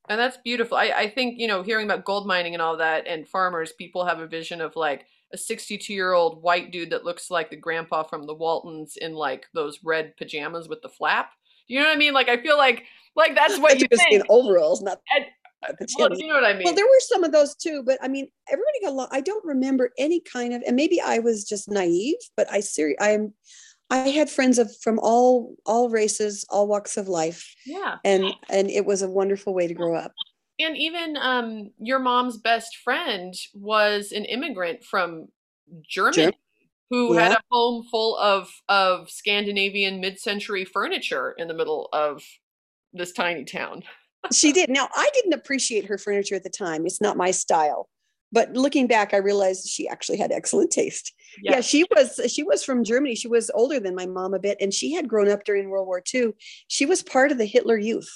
And that's beautiful. I, I think you know hearing about gold mining and all that and farmers, people have a vision of like a 62 year old white dude that looks like the grandpa from the Waltons in like those red pajamas with the flap. You know what I mean? Like I feel like like that's what you think. In overalls, not. And, [laughs] well, you know what I mean? Well, there were some of those too, but I mean, everybody got. Lot, I don't remember any kind of, and maybe I was just naive, but I serious. I'm. I had friends of from all all races, all walks of life. Yeah, and and it was a wonderful way to grow up. And even um, your mom's best friend was an immigrant from Germany. Germany. Who yeah. had a home full of of Scandinavian mid-century furniture in the middle of this tiny town she did. Now, I didn't appreciate her furniture at the time. It's not my style. But looking back, I realized she actually had excellent taste. Yeah. yeah, she was she was from Germany. She was older than my mom a bit, and she had grown up during World War II. She was part of the Hitler Youth.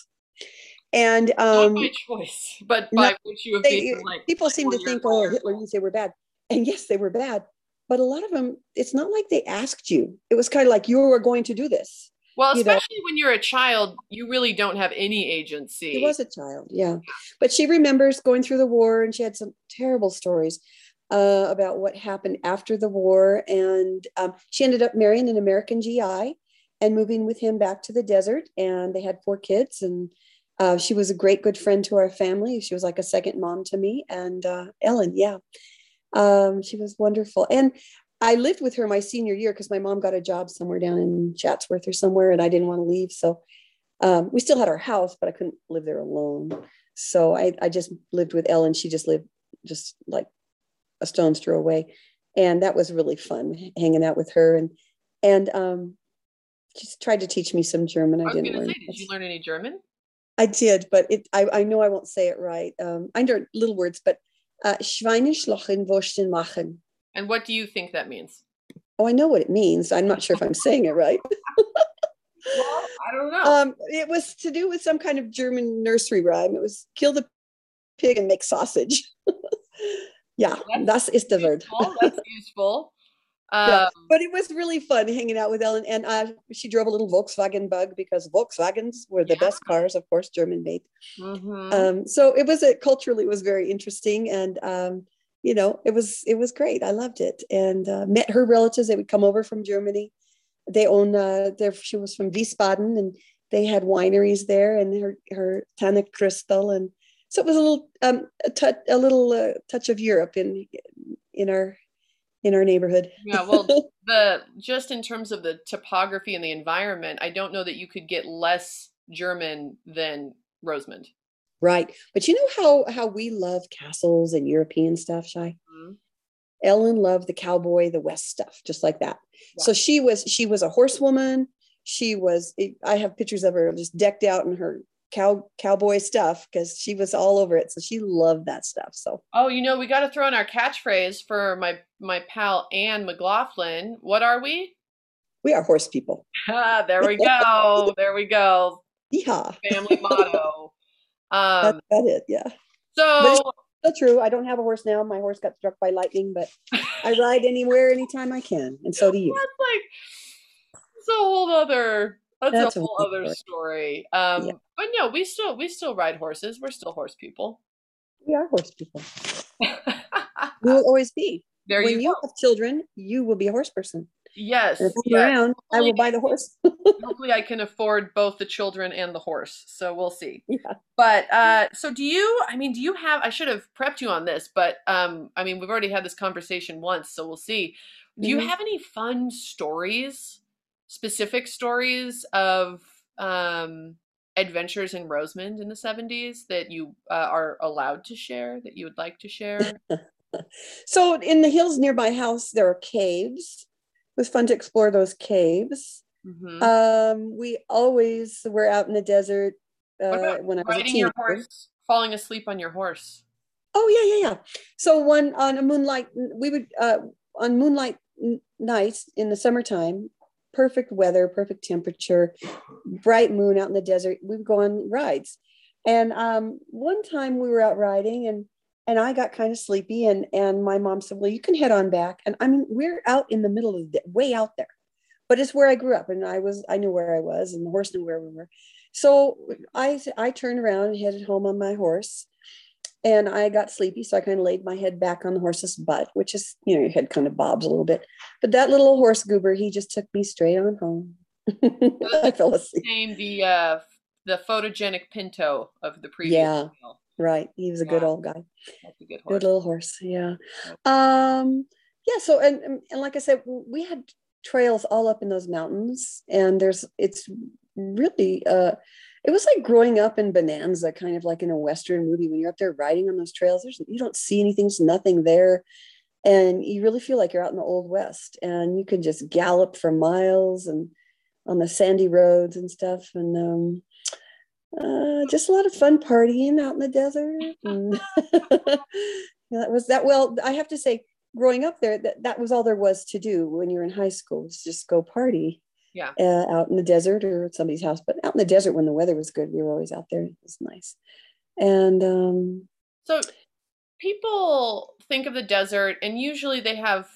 And um, not by choice, but by not, which you have they, like people seem to think, oh, Hitler Youth, they were bad. And yes, they were bad. But a lot of them, it's not like they asked you. It was kind of like you were going to do this. Well, especially you know, when you're a child, you really don't have any agency. She was a child, yeah. But she remembers going through the war and she had some terrible stories uh, about what happened after the war. And um, she ended up marrying an American GI and moving with him back to the desert. And they had four kids. And uh, she was a great, good friend to our family. She was like a second mom to me. And uh, Ellen, yeah. Um, she was wonderful. And I lived with her my senior year because my mom got a job somewhere down in Chatsworth or somewhere, and I didn't want to leave. So um, we still had our house, but I couldn't live there alone. So I, I just lived with Ellen. She just lived just like a stone's throw away, and that was really fun hanging out with her. And and um, she tried to teach me some German. I, I didn't learn. Say, did you learn any German? I did, but it I, I know I won't say it right. Um, I know little words, but uh, Wursten machen. And what do you think that means? Oh, I know what it means. I'm not sure if I'm saying it right. well, I don't know. Um, it was to do with some kind of German nursery rhyme. It was kill the pig and make sausage. [laughs] yeah, that's, that's is the word. that's [laughs] useful. Um, yeah, but it was really fun hanging out with Ellen, and uh, she drove a little Volkswagen Bug because Volkswagens were the yeah. best cars, of course, German made. Mm-hmm. Um, so it was a, culturally it was very interesting, and um, you know, it was it was great. I loved it, and uh, met her relatives. They would come over from Germany. They own uh, their. She was from Wiesbaden, and they had wineries there, and her her Tanne Crystal, and so it was a little um, a, touch, a little uh, touch of Europe in in our in our neighborhood. yeah, well, [laughs] the just in terms of the topography and the environment, I don't know that you could get less German than Rosamond. Right. But you know how how we love castles and European stuff, Shy? Mm-hmm. Ellen loved the cowboy, the West stuff, just like that. Yeah. So she was she was a horsewoman. She was I have pictures of her just decked out in her cow cowboy stuff because she was all over it. So she loved that stuff. So oh, you know, we got to throw in our catchphrase for my my pal Anne McLaughlin. What are we? We are horse people. Ah, [laughs] there we go. there we go. [laughs] Yeah. Family motto. Um, That's about it. Yeah. So still true. I don't have a horse now. My horse got struck by lightning, but I [laughs] ride anywhere, anytime I can, and so do you. That's like it's a whole other. That's, that's a whole a other story. story. Um, yeah. But no, we still we still ride horses. We're still horse people. We are horse people. [laughs] we will always be. There when you, you have children, you will be a horse person. Yes. If I'm around, I will buy the horse. [laughs] hopefully, I [laughs] can afford both the children and the horse. So we'll see. Yeah. But uh, so do you? I mean, do you have? I should have prepped you on this, but um, I mean, we've already had this conversation once, so we'll see. Do mm-hmm. you have any fun stories, specific stories of um, adventures in Rosamond in the '70s that you uh, are allowed to share? That you would like to share? [laughs] so, in the hills near my house, there are caves was fun to explore those caves. Mm-hmm. Um, we always were out in the desert uh, when I was riding a your horse, falling asleep on your horse. Oh yeah, yeah, yeah. So one on a moonlight, we would uh, on moonlight nights in the summertime, perfect weather, perfect temperature, bright moon out in the desert. We would go on rides, and um, one time we were out riding and and I got kind of sleepy and and my mom said, "Well, you can head on back." And I mean, we're out in the middle of the way out there. But it's where I grew up and I was I knew where I was and the horse knew where we were. So I I turned around and headed home on my horse. And I got sleepy, so I kind of laid my head back on the horse's butt, which is, you know, your head kind of bobs a little bit. But that little horse goober, he just took me straight on home. [laughs] I fell asleep. Named the uh, the photogenic pinto of the previous. Yeah, meal. Right. He was a yeah. good old guy. Good. Good little horse. Yeah. Um, yeah. So, and, and like I said, we had trails all up in those mountains and there's, it's really, uh, it was like growing up in Bonanza, kind of like in a Western movie. When you're up there riding on those trails, there's, you don't see anything, there's nothing there. And you really feel like you're out in the old West and you can just gallop for miles and on the sandy roads and stuff. And, um, uh, just a lot of fun partying out in the desert. And [laughs] that was that. Well, I have to say, growing up there, that, that was all there was to do when you were in high school was just go party. Yeah. Uh, out in the desert or at somebody's house, but out in the desert when the weather was good, we were always out there. It was nice. And um, so people think of the desert, and usually they have,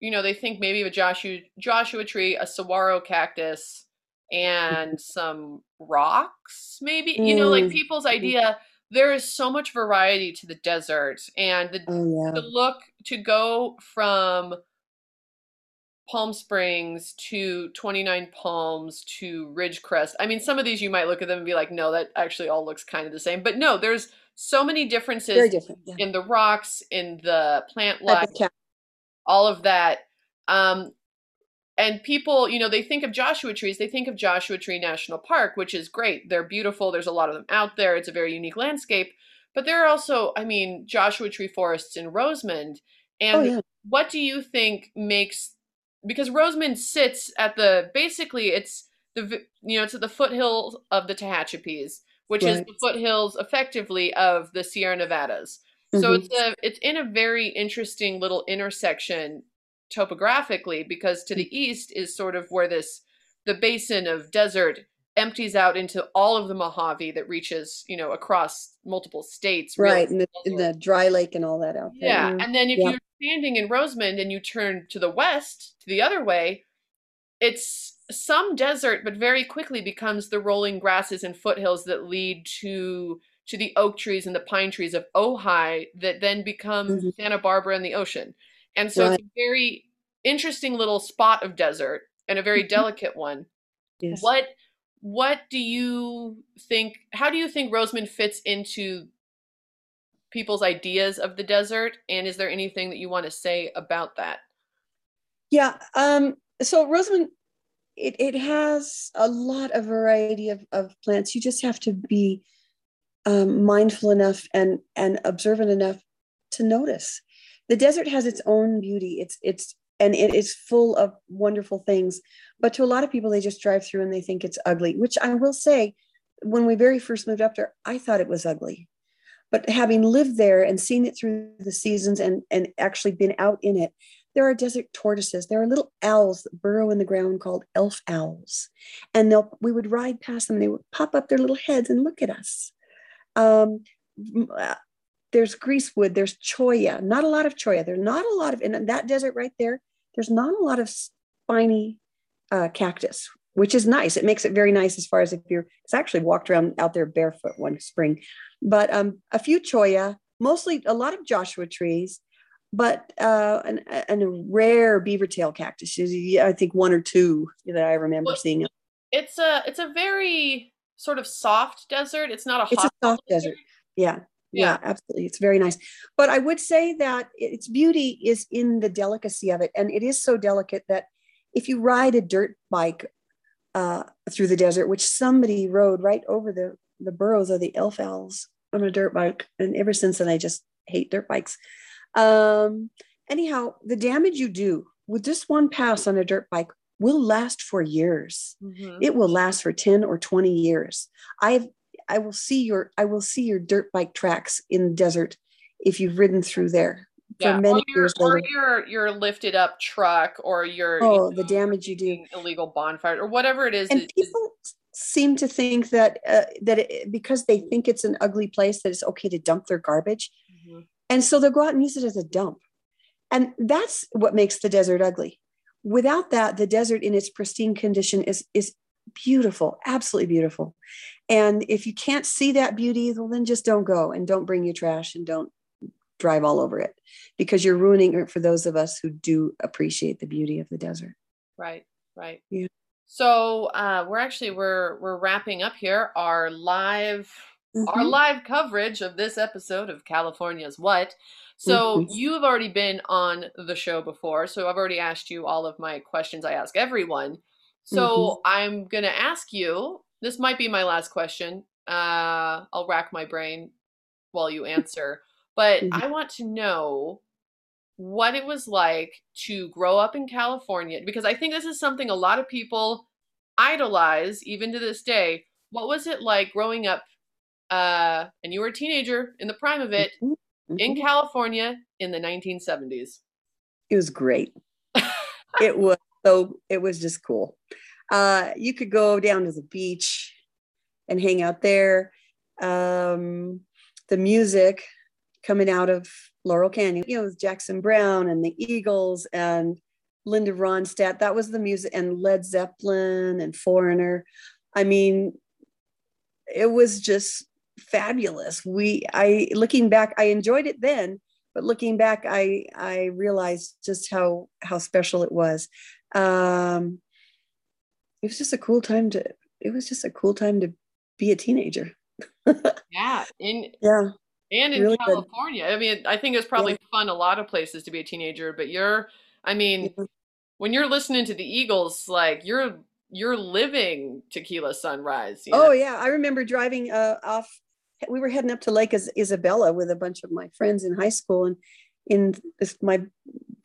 you know, they think maybe of a Joshua Joshua tree, a saguaro cactus, and some rocks maybe mm. you know like mm. people's mm. idea there is so much variety to the desert and the, oh, yeah. the look to go from Palm Springs to 29 Palms to Ridgecrest. I mean, some of these you might look at them and be like, no, that actually all looks kind of the same. But no, there's so many differences yeah. in the rocks, in the plant life, all of that. Um, and people, you know, they think of Joshua trees, they think of Joshua Tree National Park, which is great. They're beautiful. There's a lot of them out there. It's a very unique landscape. But there are also, I mean, Joshua Tree forests in Rosamond. And oh, yeah. what do you think makes because Rosamond sits at the basically it's the you know it's at the foothills of the Tehachapis, which right. is the foothills effectively of the Sierra Nevadas. Mm-hmm. So it's a it's in a very interesting little intersection topographically because to the mm. east is sort of where this the basin of desert empties out into all of the Mojave that reaches, you know, across multiple states. Right, in the, in the, dry lake and all that out there. Yeah, and then if you're standing in Rosamond and you turn to the west, to the other way, it's some desert, but very quickly becomes the rolling grasses and foothills that lead to to the oak trees and the pine trees of Ojai that then become mm-hmm. Santa Barbara and the ocean. And so right. it's a very interesting little spot of desert and a very mm-hmm. delicate one. Yes. What what do you think how do you think Rosamond fits into people's ideas of the desert and is there anything that you want to say about that? Yeah, um so Rosamond it, it has a lot of variety of, of plants. You just have to be um, mindful enough and and observant enough to notice the desert has its own beauty. It's it's and it is full of wonderful things. But to a lot of people, they just drive through and they think it's ugly. Which I will say, when we very first moved up there, I thought it was ugly. But having lived there and seen it through the seasons and and actually been out in it, there are desert tortoises. There are little owls that burrow in the ground called elf owls, and they'll we would ride past them. and They would pop up their little heads and look at us. Um, there's greasewood, there's cholla, not a lot of cholla. There's not a lot of, in that desert right there, there's not a lot of spiny uh, cactus, which is nice. It makes it very nice as far as if you're, it's actually walked around out there barefoot one spring, but um, a few cholla, mostly a lot of Joshua trees, but uh, an, an, a rare beaver tail cactus. I think one or two that I remember well, seeing. It's a, it's a very sort of soft desert. It's not a it's a soft desert. desert. Yeah. Yeah. yeah, absolutely. It's very nice. But I would say that its beauty is in the delicacy of it. And it is so delicate that if you ride a dirt bike uh, through the desert, which somebody rode right over the, the burrows of the elf owls on a dirt bike. And ever since then, I just hate dirt bikes. Um, anyhow, the damage you do with just one pass on a dirt bike will last for years. Mm-hmm. It will last for 10 or 20 years. I've I will see your I will see your dirt bike tracks in the desert if you've ridden through there for yeah. many years or your your lifted up truck or your oh you know, the damage you do illegal bonfire or whatever it is and people seem to think that uh, that it, because they think it's an ugly place that it's okay to dump their garbage mm-hmm. and so they'll go out and use it as a dump and that's what makes the desert ugly without that the desert in its pristine condition is is beautiful absolutely beautiful. And if you can't see that beauty well then just don't go and don't bring your trash and don't drive all over it because you're ruining it for those of us who do appreciate the beauty of the desert. Right right. Yeah. So uh, we're actually we're we're wrapping up here. Our live mm-hmm. our live coverage of this episode of california's what? So mm-hmm. you have already been on the show before so i've already asked you all of my questions i ask everyone so mm-hmm. i'm gonna ask you this might be my last question uh, i'll rack my brain while you answer but mm-hmm. I want to know what it was like to grow up in California because I think this is something a lot of people idolize even to this day. What was it like growing up uh, and you were a teenager in the prime of it mm-hmm. Mm-hmm. in California in the 1970s? It was great. [laughs] it was so it was just cool. Uh, you could go down to the beach and hang out there. Um, the music coming out of Laurel Canyon, you know, Jackson Browne and the Eagles and Linda Ronstadt. That was the music, and Led Zeppelin and Foreigner. I mean, it was just fabulous. We, I, looking back, I enjoyed it then, but looking back, I, I realized just how how special it was. Um, it was just a cool time to. It was just a cool time to be a teenager. [laughs] yeah, in yeah and in really California. Good. I mean, I think it's probably yeah. fun a lot of places to be a teenager, but you're, I mean, yeah. when you're listening to the Eagles, like you're you're living Tequila Sunrise. You know? Oh yeah, I remember driving uh, off. We were heading up to Lake Isabella with a bunch of my friends in high school, and in this, my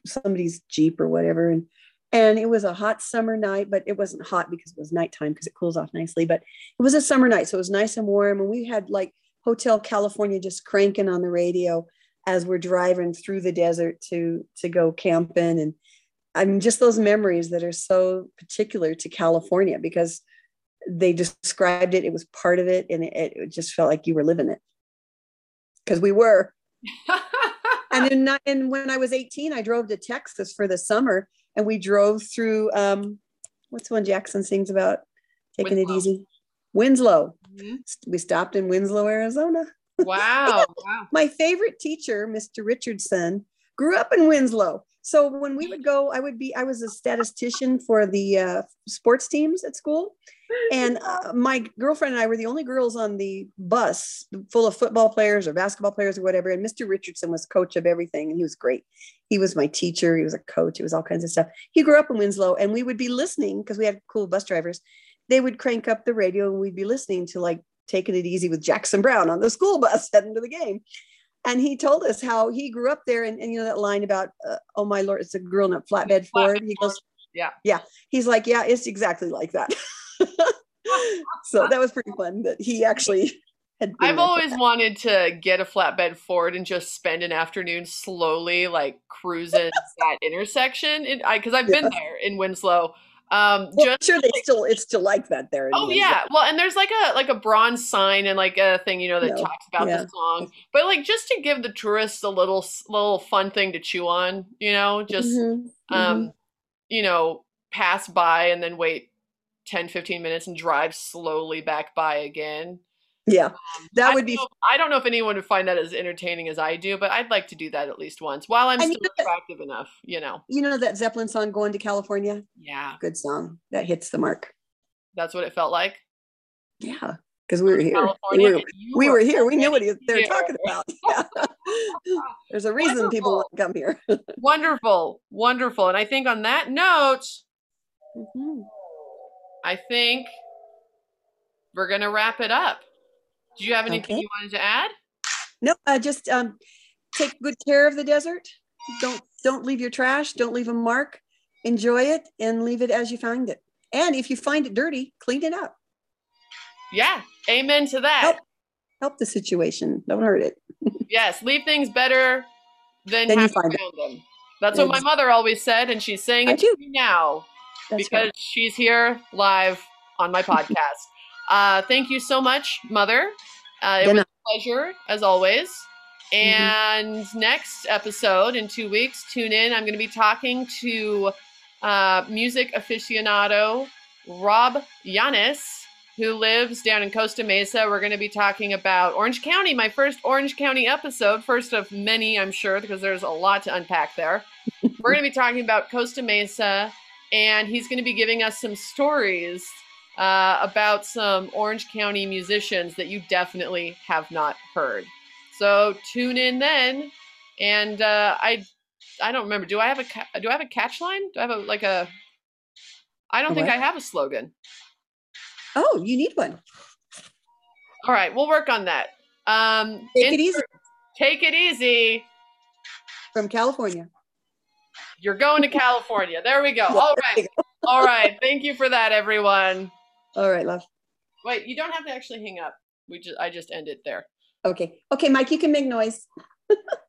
somebody's Jeep or whatever, and and it was a hot summer night, but it wasn't hot because it was nighttime because it cools off nicely. But it was a summer night, so it was nice and warm, and we had like Hotel California just cranking on the radio as we're driving through the desert to to go camping. And I mean just those memories that are so particular to California because they described it it was part of it and it, it just felt like you were living it. Because we were. [laughs] And then and when I was 18 I drove to Texas for the summer and we drove through um what's one Jackson sings about taking it easy Winslow. Mm-hmm. We stopped in Winslow, Arizona. [laughs] Wow. wow. My favorite teacher, Mr. Richardson, grew up in Winslow. So when we would go, I would be, I was a statistician for the uh, sports teams at school. And uh, my girlfriend and I were the only girls on the bus full of football players or basketball players or whatever. And Mr. Richardson was coach of everything. And he was great. He was my teacher. He was a coach. It was all kinds of stuff. He grew up in Winslow and we would be listening because we had cool bus drivers they would crank up the radio and we'd be listening to like taking it easy with Jackson Browne on the school bus [laughs] heading to the game. And he told us how he grew up there. And, and you know, that line about, uh, oh my Lord, it's a girl in a flatbed Ford. He goes, yeah. Yeah. He's like, yeah, it's exactly like that. [laughs] [laughs] so that was pretty fun that he actually had I've always wanted to get a flatbed Ford and just spend an afternoon slowly like cruising [laughs] that intersection. Because I've been there in Winslow Um, Well, just sure, they still it's still like that there. Oh yeah, well, and there's like a like a bronze sign and like a thing you know that No, talks about yeah. the song, but like just to give the tourists a little little fun thing to chew on, you know, just Mhm, mhm. um, you know, pass by and then wait 10, 15 minutes and drive slowly back by again. yeah, Um, that I would don't be. know- I don't know if anyone would find that as entertaining as I do, but I'd like to do that at least once while I'm And still know that- attractive enough, you know. You know that Zeppelin song "Going to California"? Yeah, Good song that hits the mark. that's what it felt like. Yeah, because we were here. We were, we were here. We knew what he- they were talking about. [laughs] Yeah. There's a reason people Wonderful. won't come here. [laughs] Wonderful, wonderful. And I think on that note, Mhm. I think we're gonna wrap it up. Do you have anything Okay. you wanted to add? No, uh, just um, take good care of the desert. Don't don't leave your trash. Don't leave a mark. Enjoy it and leave it as you find it. And if you find it dirty, clean it up. Yeah, amen to that. Help. Help the situation. Don't hurt it. [laughs] Yes, leave things better than you find found them. That's what my mother always said, and she's saying I it to do. me now That's because right. she's here live on my [laughs] podcast. uh, thank you so much, Mother. Uh, it Then was a pleasure as always. Mm-hmm. And next episode in two weeks, tune in. I'm going to be talking to uh, music aficionado Rob Yanis, who lives down in Costa Mesa. We're going to be talking about Orange County, my first Orange County episode, first of many, I'm sure, because there's a lot to unpack there. [laughs] We're going to be talking about Costa Mesa, and he's going to be giving us some stories uh, about some Orange County musicians that you definitely have not heard. So tune in then, and uh, I I don't remember. Do I have a ca- do I have a catch line? Do I have a like a? I don't think? I have a slogan. Oh, you need one. All right, we'll work on that. Um, Take it easy Take it easy. from California. You're going to California. There we go. All right. All right. Thank you for that, everyone. All right, love. Wait, you don't have to actually hang up. We just I just end it there. Okay. Okay, Mike, you can make noise. [laughs]